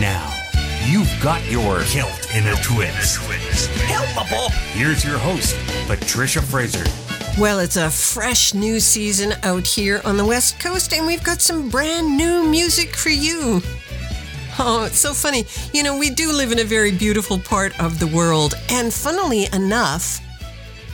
Now, you've got your kilt in a twist. Helpable. Here's your host, Patricia Fraser. Well, it's a fresh new season out here on the West Coast, and we've got some brand new music for you. Oh, it's so funny. You know, we do live in a very beautiful part of the world, and funnily enough,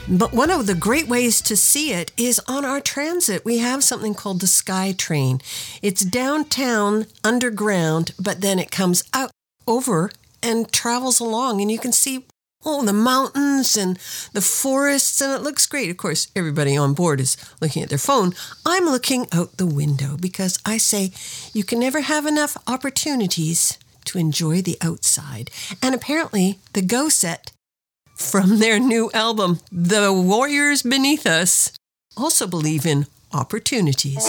but one of the great ways to see it is on our transit. We have something called the Sky Train. It's downtown, underground, but then it comes out over and travels along, and you can see oh, the mountains and the forests, and it looks great. Of course, everybody on board is looking at their phone. I'm looking out the window because I say you can never have enough opportunities to enjoy the outside. And apparently, the Go set from their new album, The Warriors Beneath Us, also believe in opportunities.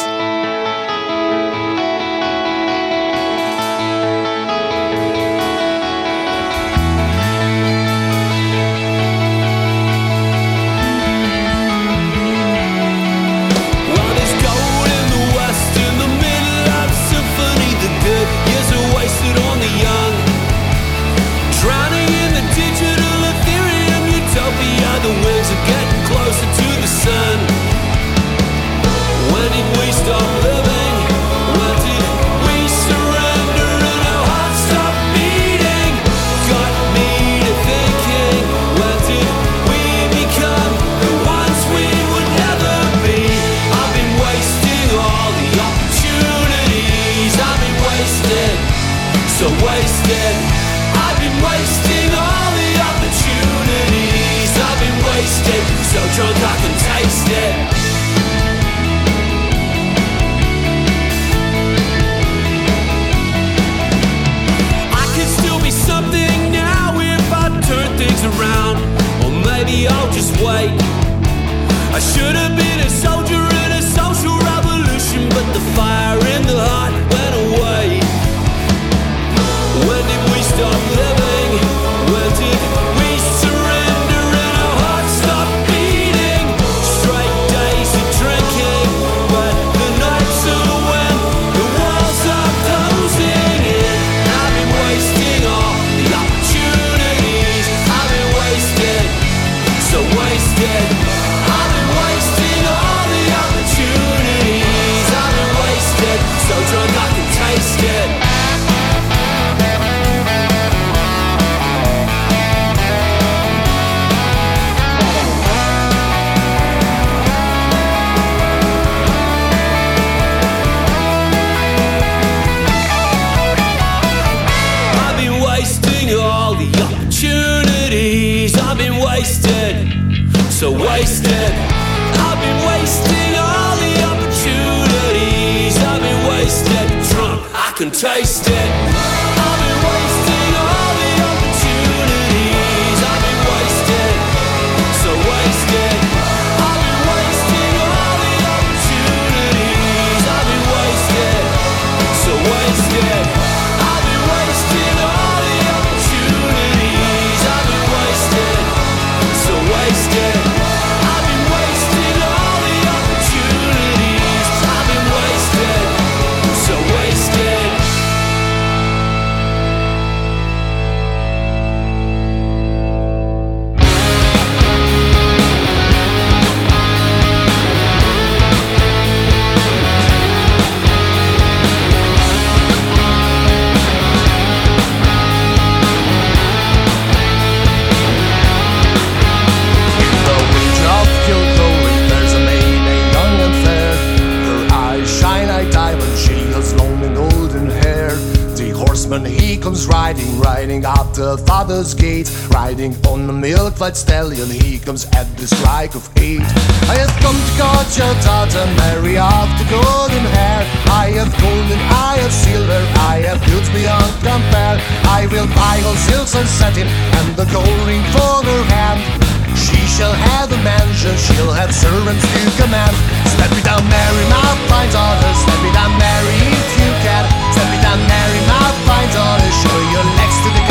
White stallion, he comes at the strike of eight. I have come to court your daughter, Mary of the golden hair. I have golden, I have silver, I have goods beyond compare. I will buy all silks and satin, and the gold ring for her hand. She shall have a mansion, she'll have servants to command. Step me down, Mary, my fine daughter. Step me down, Mary, if you can. Step me down, Mary, my fine daughter. Show your legs to the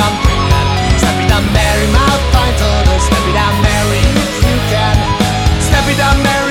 countryman. Step it down, Mary,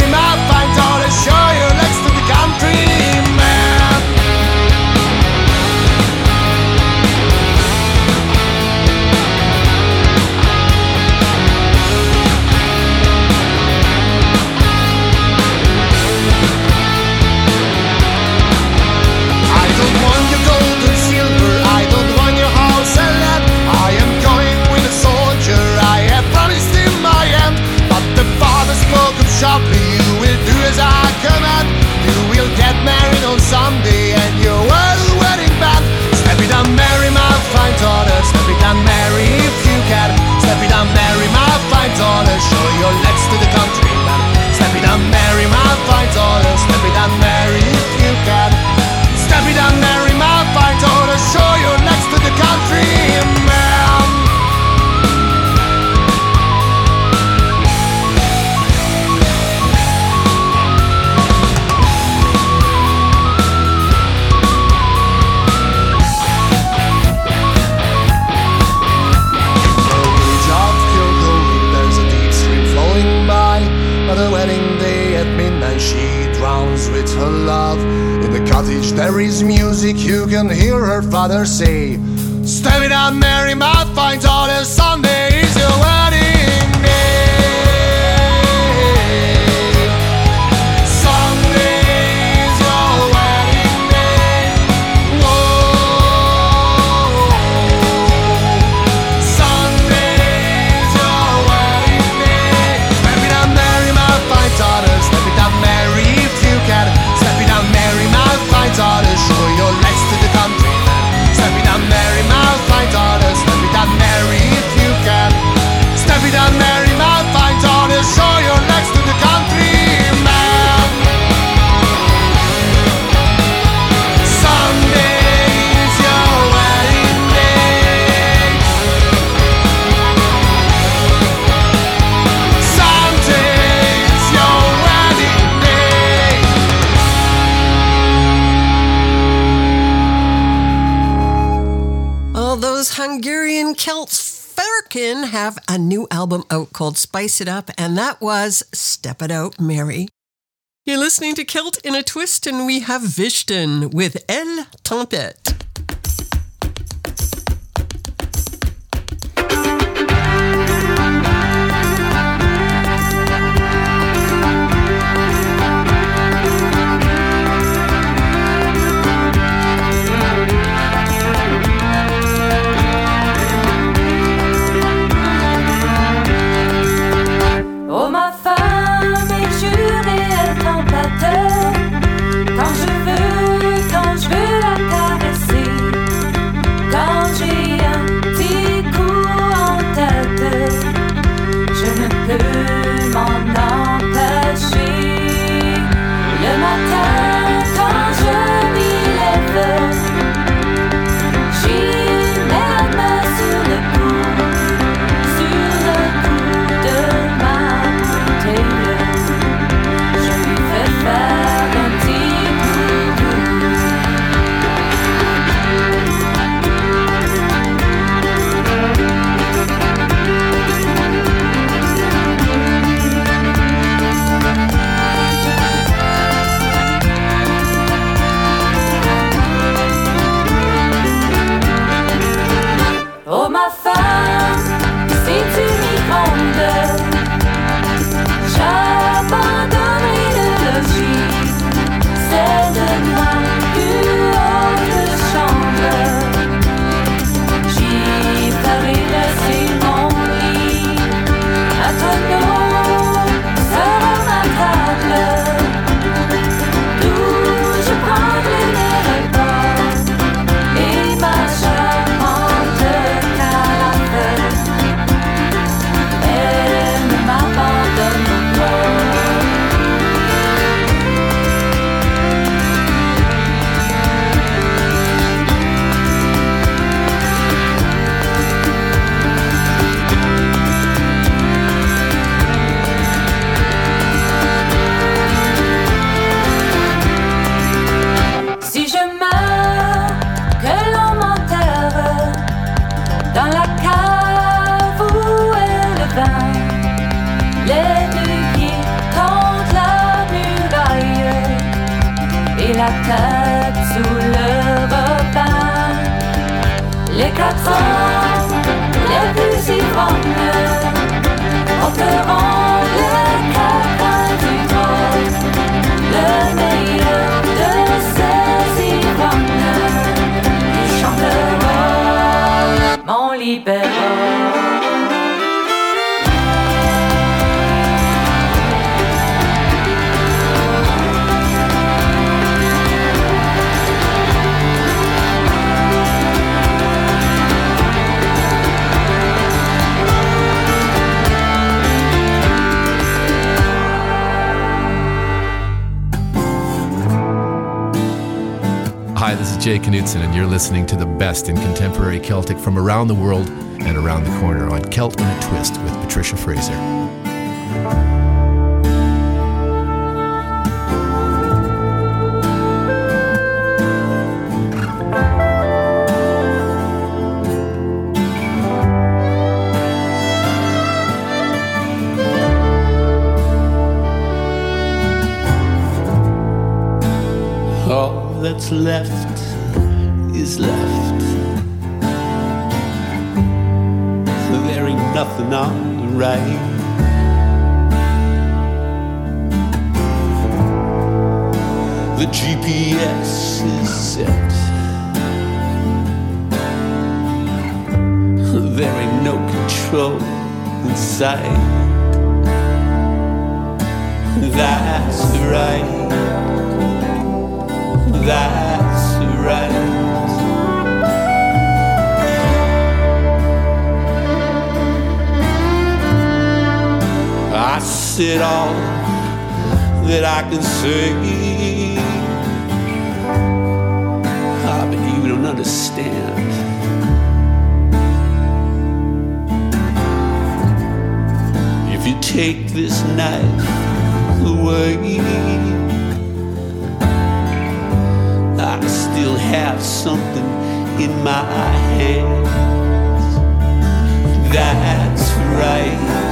Hungarian Celts Firkin have a new album out called Spice It Up, and that was Step It Out, Mary. You're listening to Celt in a Twist, and we have Vishten with Elle Tempête. Knutson, and you're listening to the best in contemporary Celtic from around the world and around the corner on Celt in a Twist with Patricia Fraser. left is left. There ain't nothing on the right. The GPS is set. There ain't no control inside. That's right. That's I said all that I can say. Ah, but you don't understand. If you take this knife away, I still have something in my hands. That's right.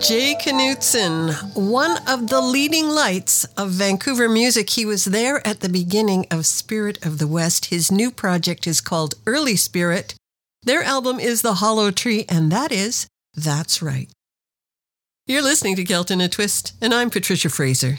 Jay Knutson, one of the leading lights of Vancouver music. He was there at the beginning of Spirit of the West. His new project is called Early Spirit. Their album is The Hollow Tree, and that is That's Right. You're listening to Celt in a Twist, and I'm Patricia Fraser.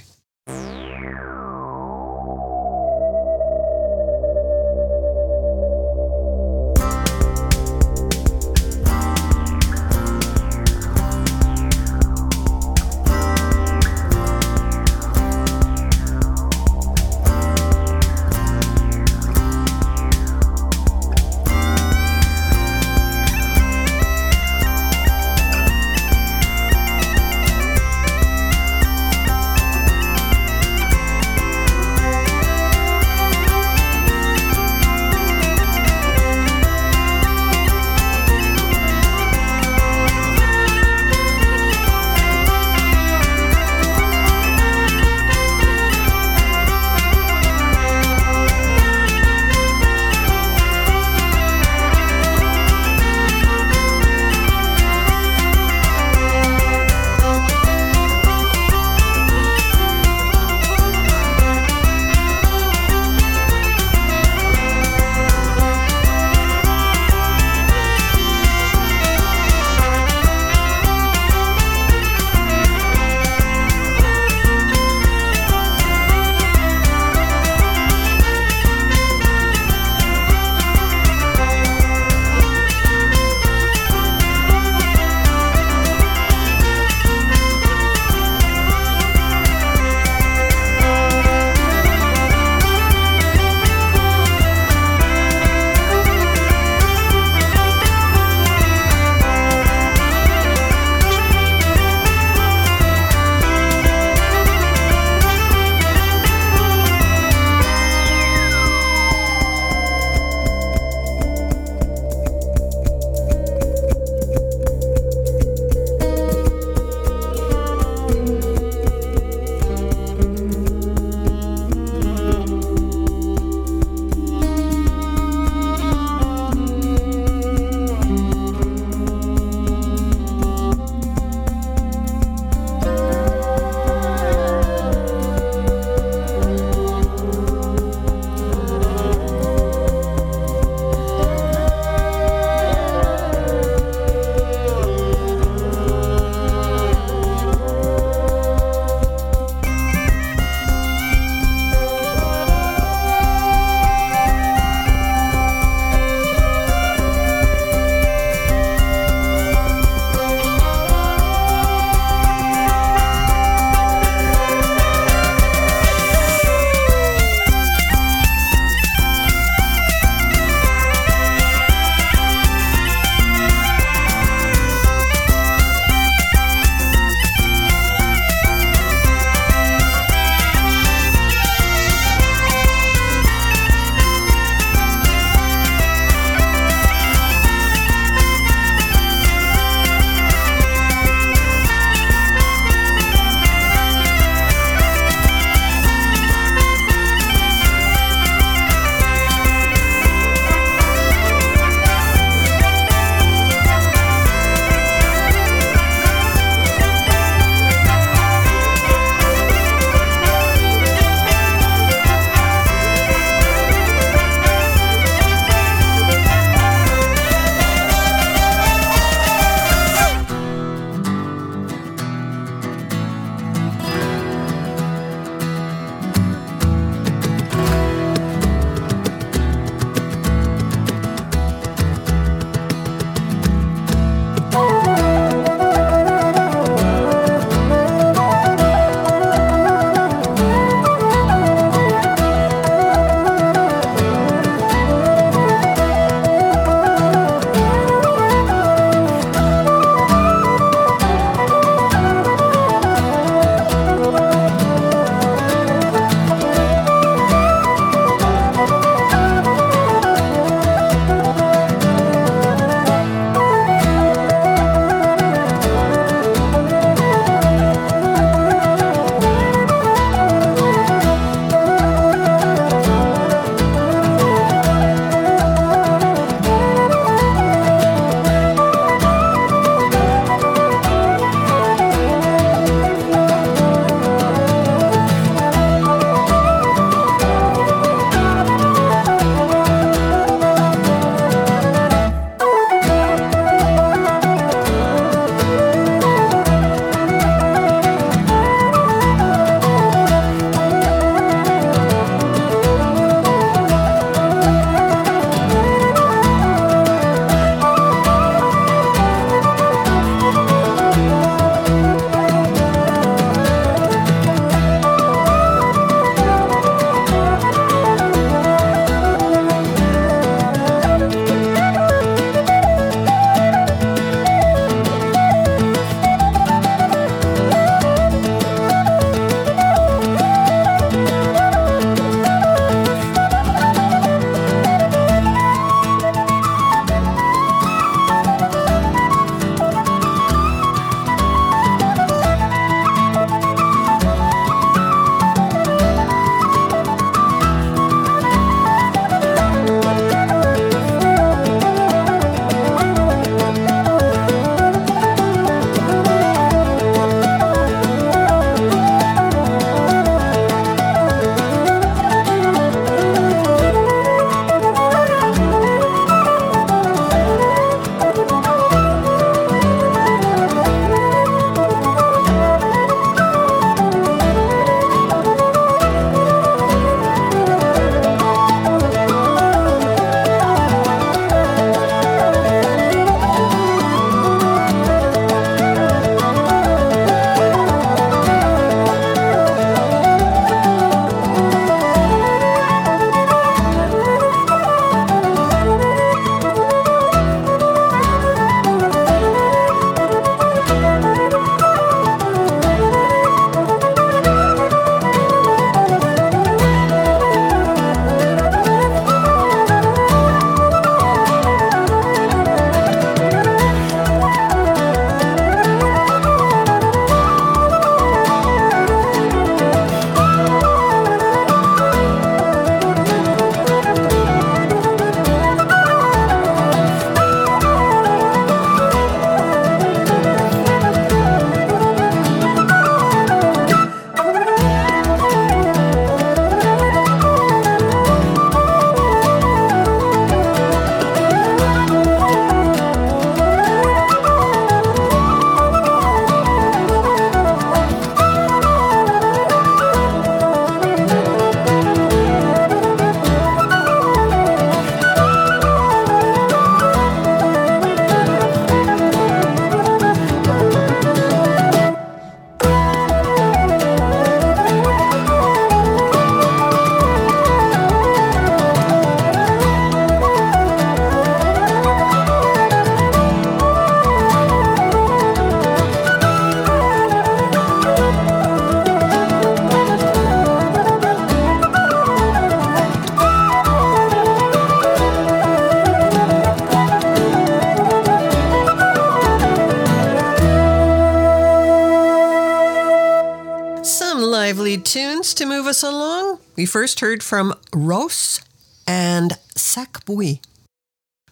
We first heard from Ros and Sac Buit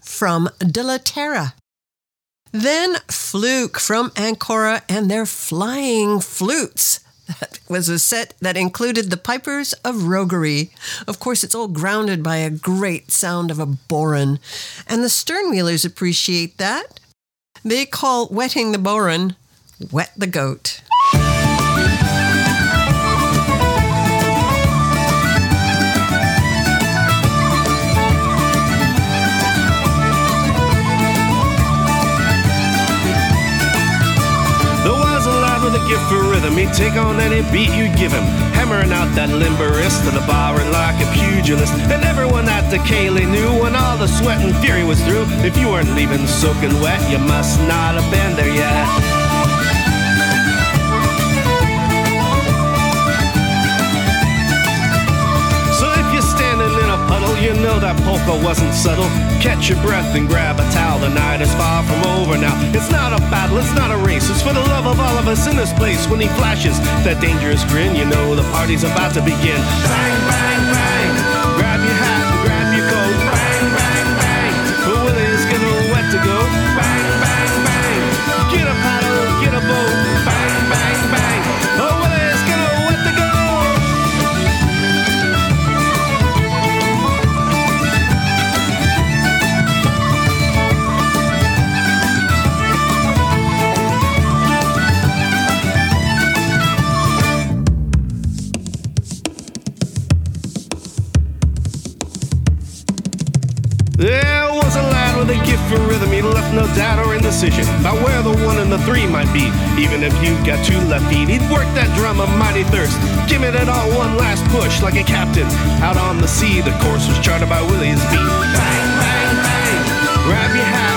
from De La Terra. Then Flook from Ancora and their Flying Flutes. That was a set that included the Pipers of Roguery. Of course, it's all grounded by a great sound of a bodhrán, and the Sternwheelers appreciate that. They call wetting the bodhrán wet the goat. Gift for rhythm. He'd take on any beat you'd give him, hammering out that limber wrist to the bodhrán like a pugilist. And everyone at the ceilidh knew when all the sweat and fury was through. If you weren't leaving soaking wet, you must not have been there yet. You know that polka wasn't subtle. Catch your breath and grab a towel. The night is far from over now. It's not a battle, it's not a race. It's for the love of all of us in this place. When he flashes that dangerous grin, you know the party's about to begin. Bang, bang, bang. Grab your hat no doubt or indecision about where the one and the three might be. Even if you got two left feet, he'd work that drum a mighty thirst. Give it all one last push like a captain out on the sea. The course was charted by Willie's beat. Bang, bang, bang. Grab your hat,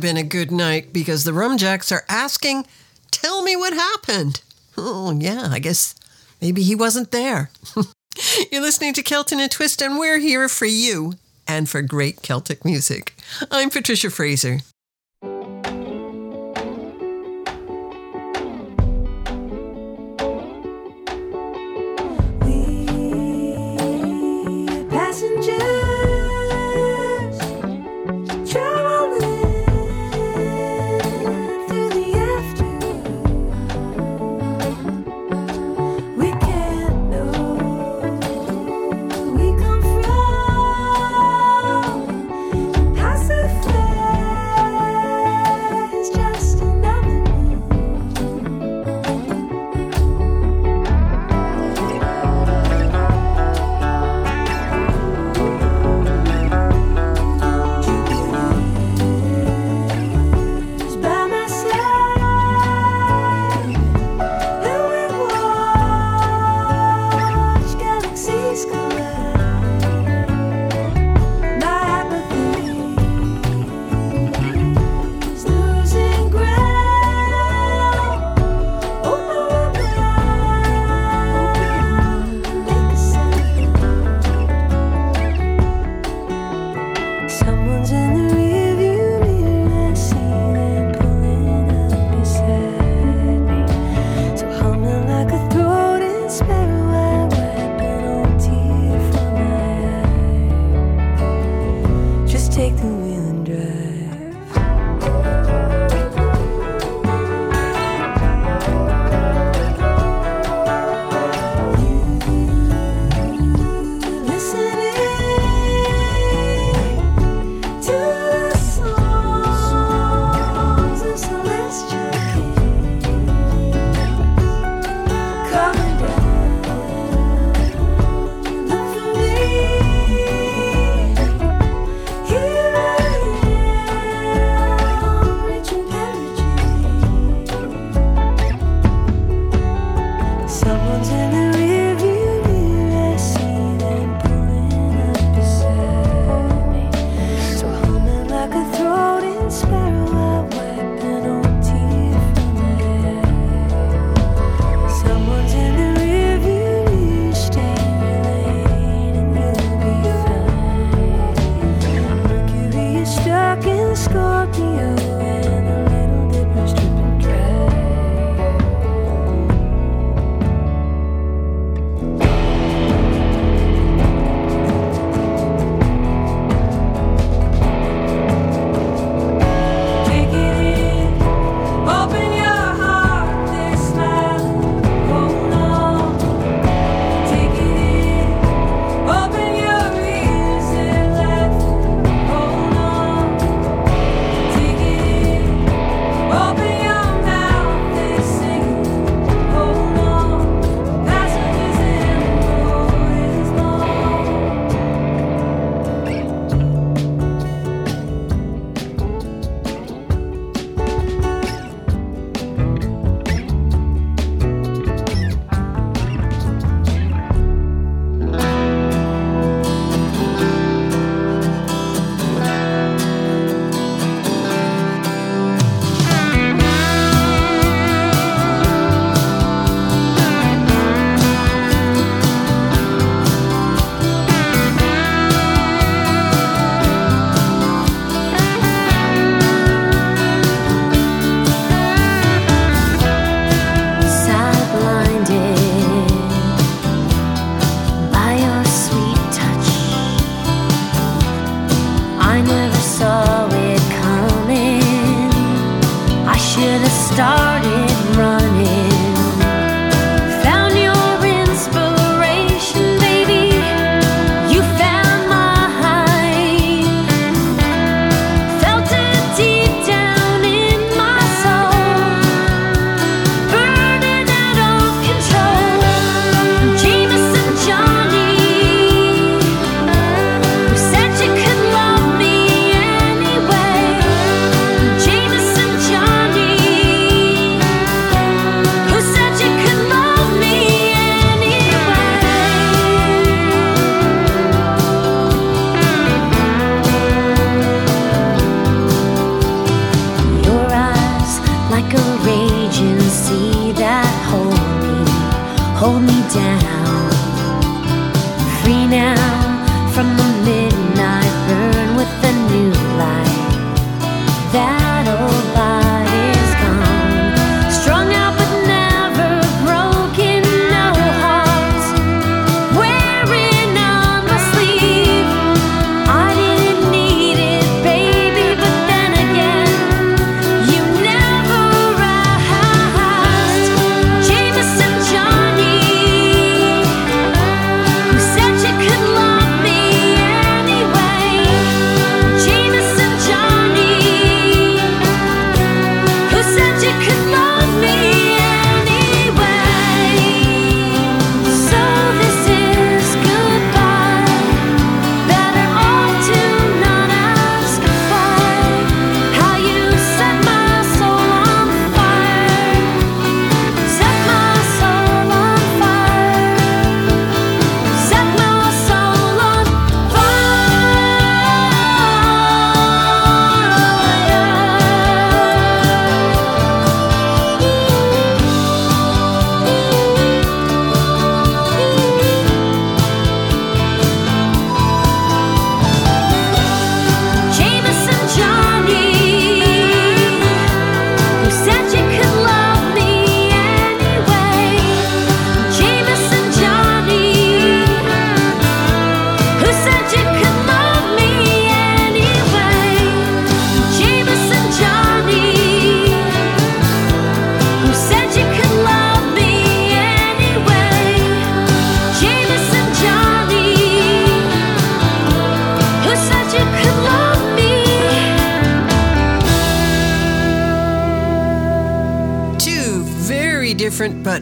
have been a good night because the Rumjacks are asking, Tell me what happened. Oh, yeah, I guess maybe he wasn't there. You're listening to Kelton and Twist, and we're here for you and for great Celtic music. I'm Patricia Fraser.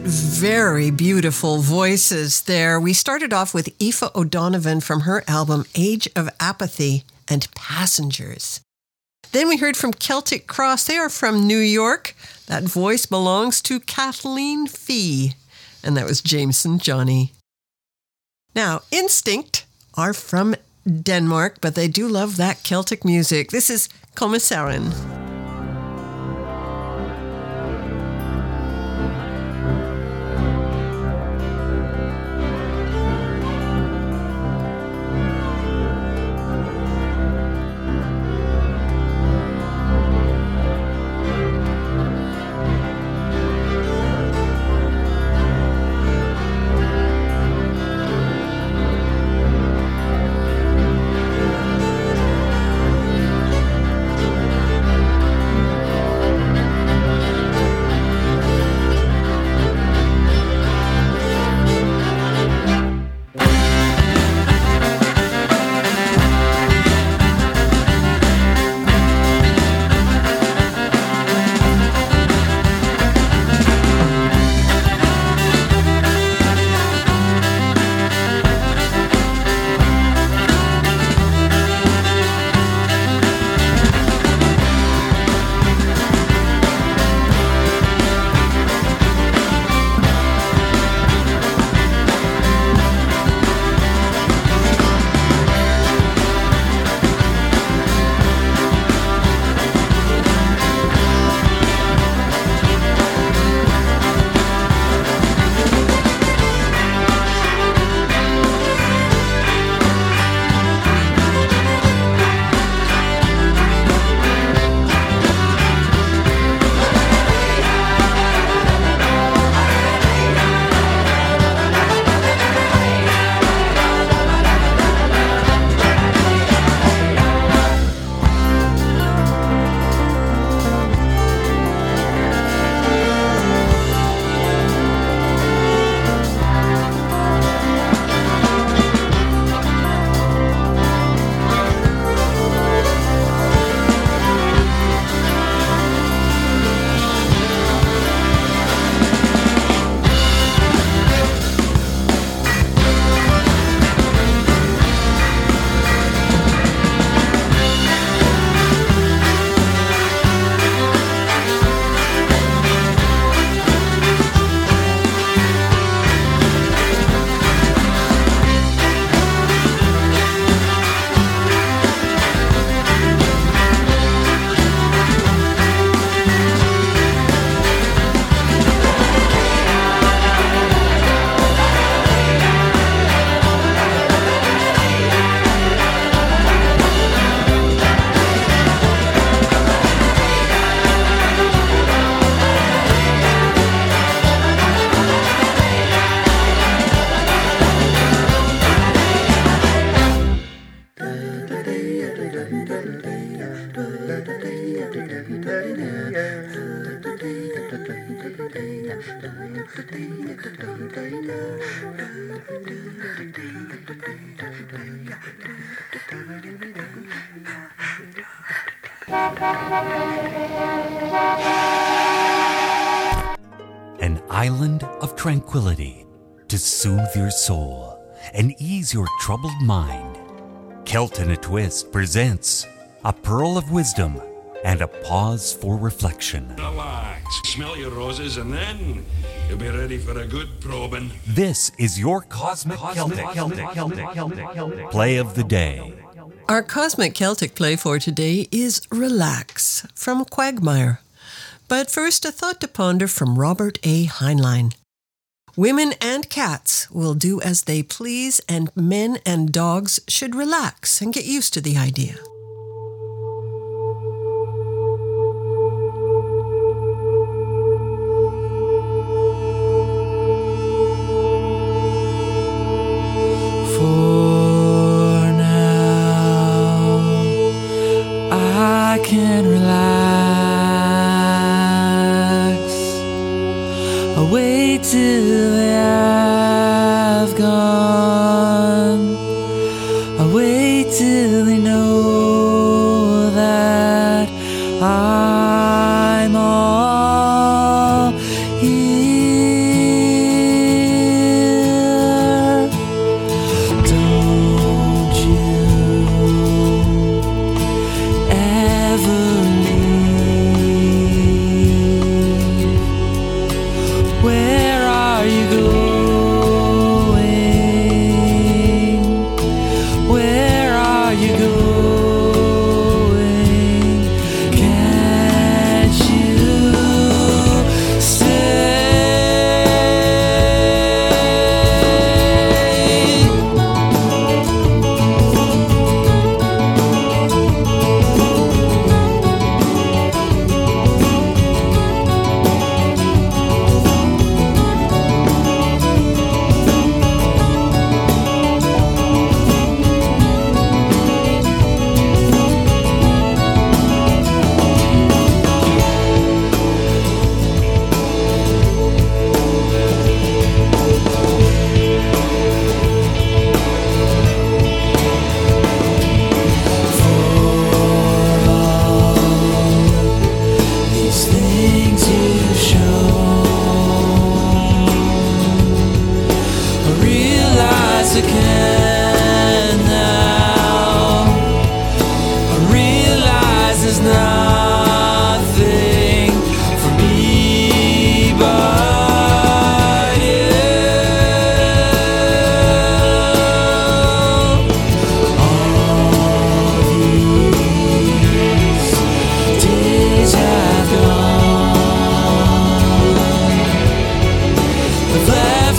Very beautiful voices there. We started off with Aoife O'Donovan from her album Age of Apathy and Passengers. Then we heard from Celtic Cross. They are from New York. That voice belongs to Kathleen Fee. And that was Jameson Johnny. Now, Instinkt are from Denmark, but they do love that Celtic music. This is Kommisaeren. Tranquility to soothe your soul and ease your troubled mind. Celt in a Twist presents a pearl of wisdom and a pause for reflection. Relax, smell your roses, and then you'll be ready for a good probing. This is your Cosmic, Celtic, play of the day. Our cosmic Celtic play for today is Relax from Quagmyre. But first, a thought to ponder from Robert A. Heinlein. Women and cats will do as they please, and men and dogs should relax and get used to the idea.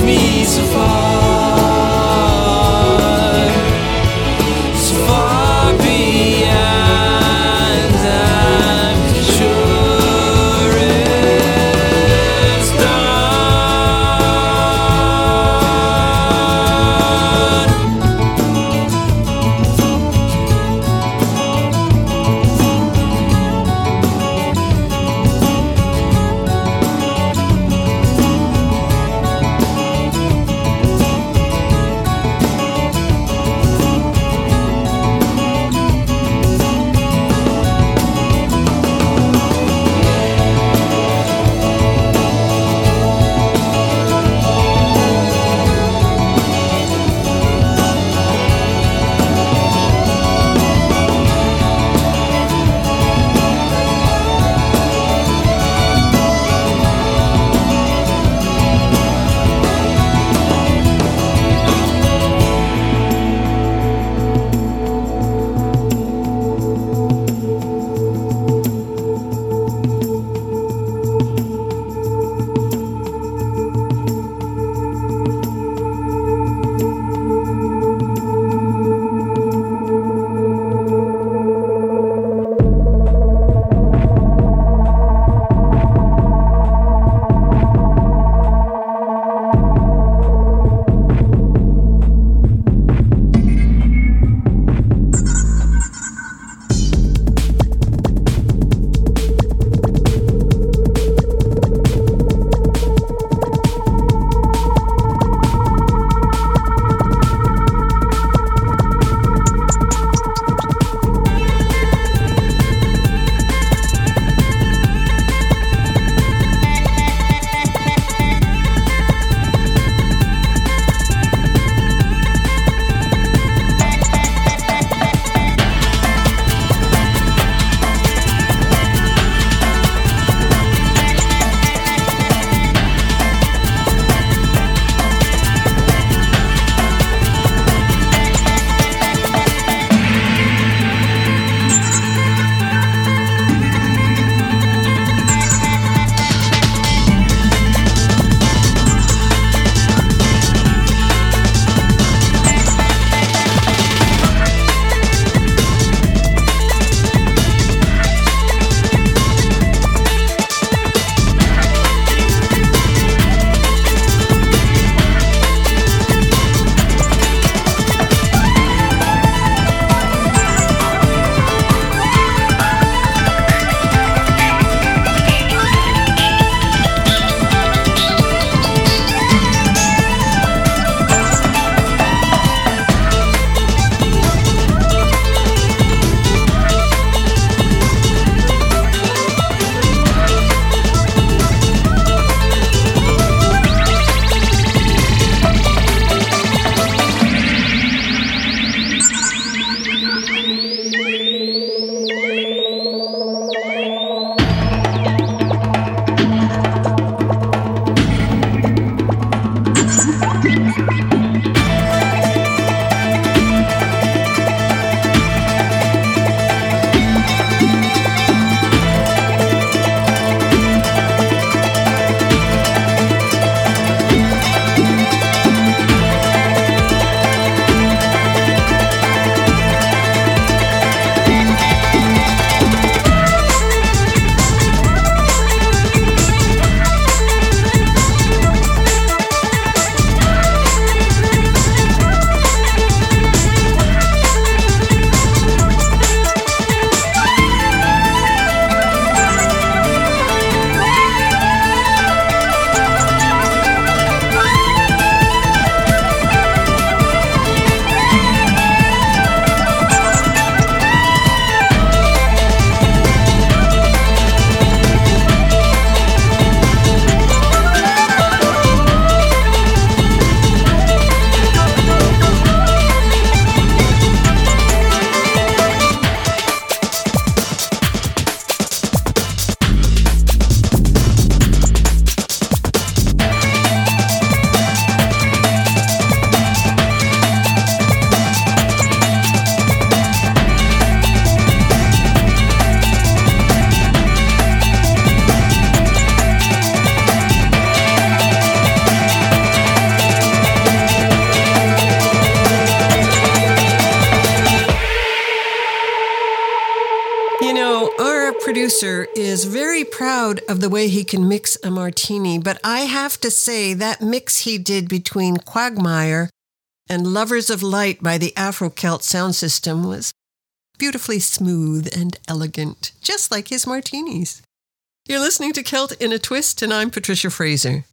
Me so far, martini, but I have to say that mix he did between Quagmyre and Lovers of Light by the Afro Celt sound system was beautifully smooth and elegant, just like his martinis. You're listening to Celt in a Twist, and I'm Patricia Fraser.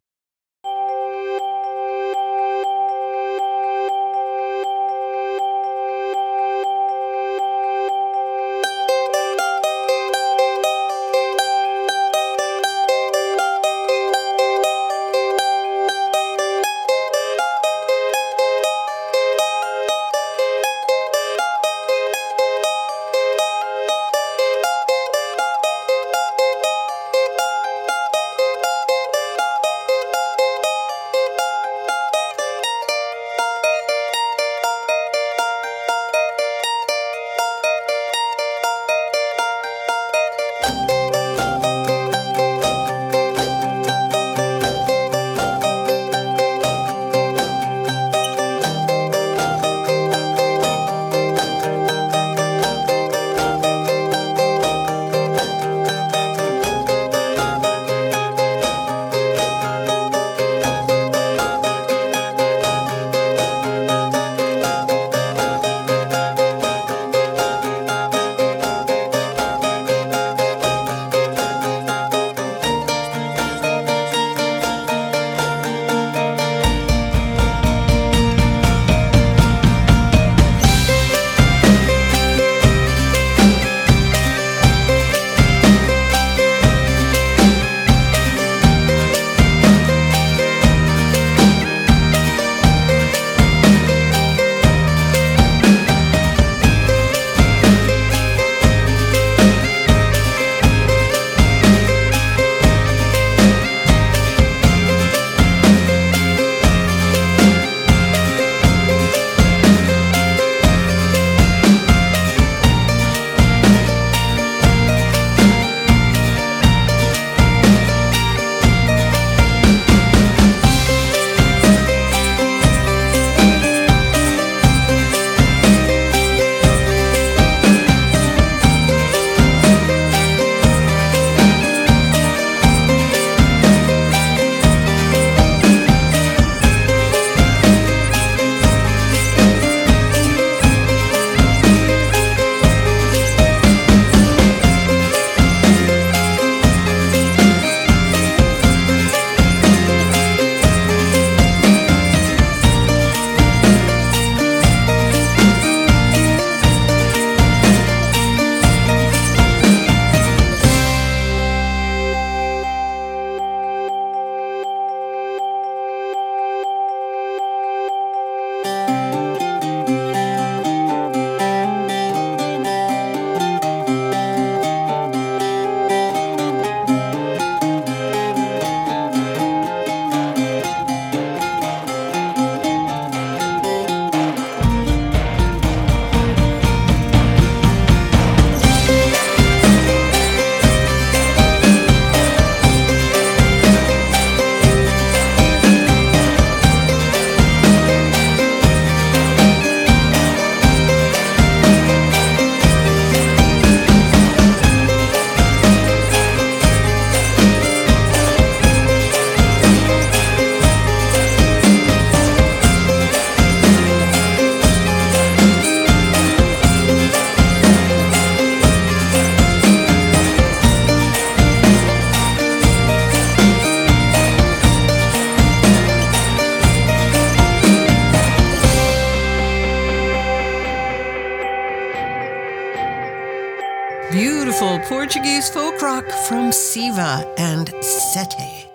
Sete.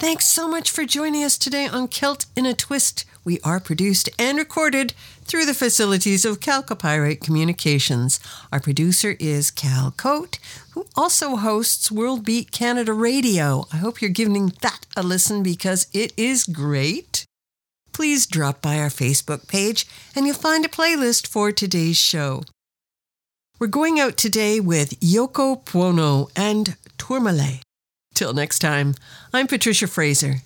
Thanks so much for joining us today on Celt in a Twist. We are produced and recorded through the facilities of Calcopyrite Communications. Our producer is Cal Coate, who also hosts World Beat Canada Radio. I hope you're giving that a listen because it is great. Please drop by our Facebook page and you'll find a playlist for today's show. We're going out today with Yoko Pwno and Tourmalet. Till next time, I'm Patricia Fraser.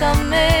Over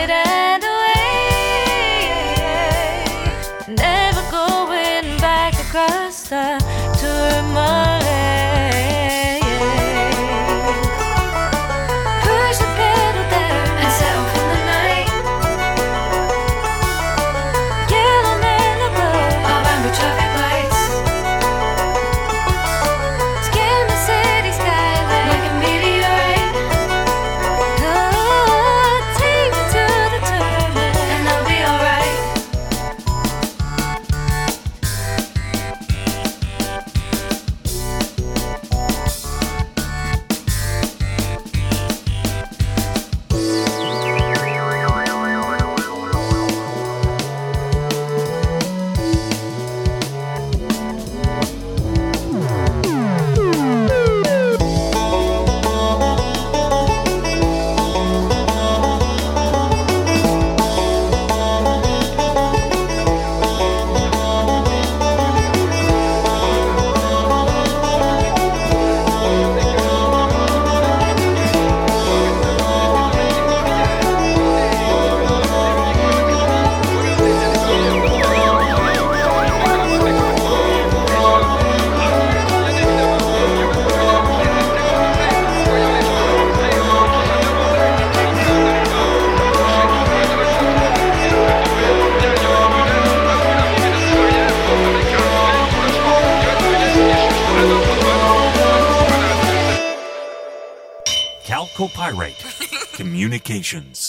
Communications.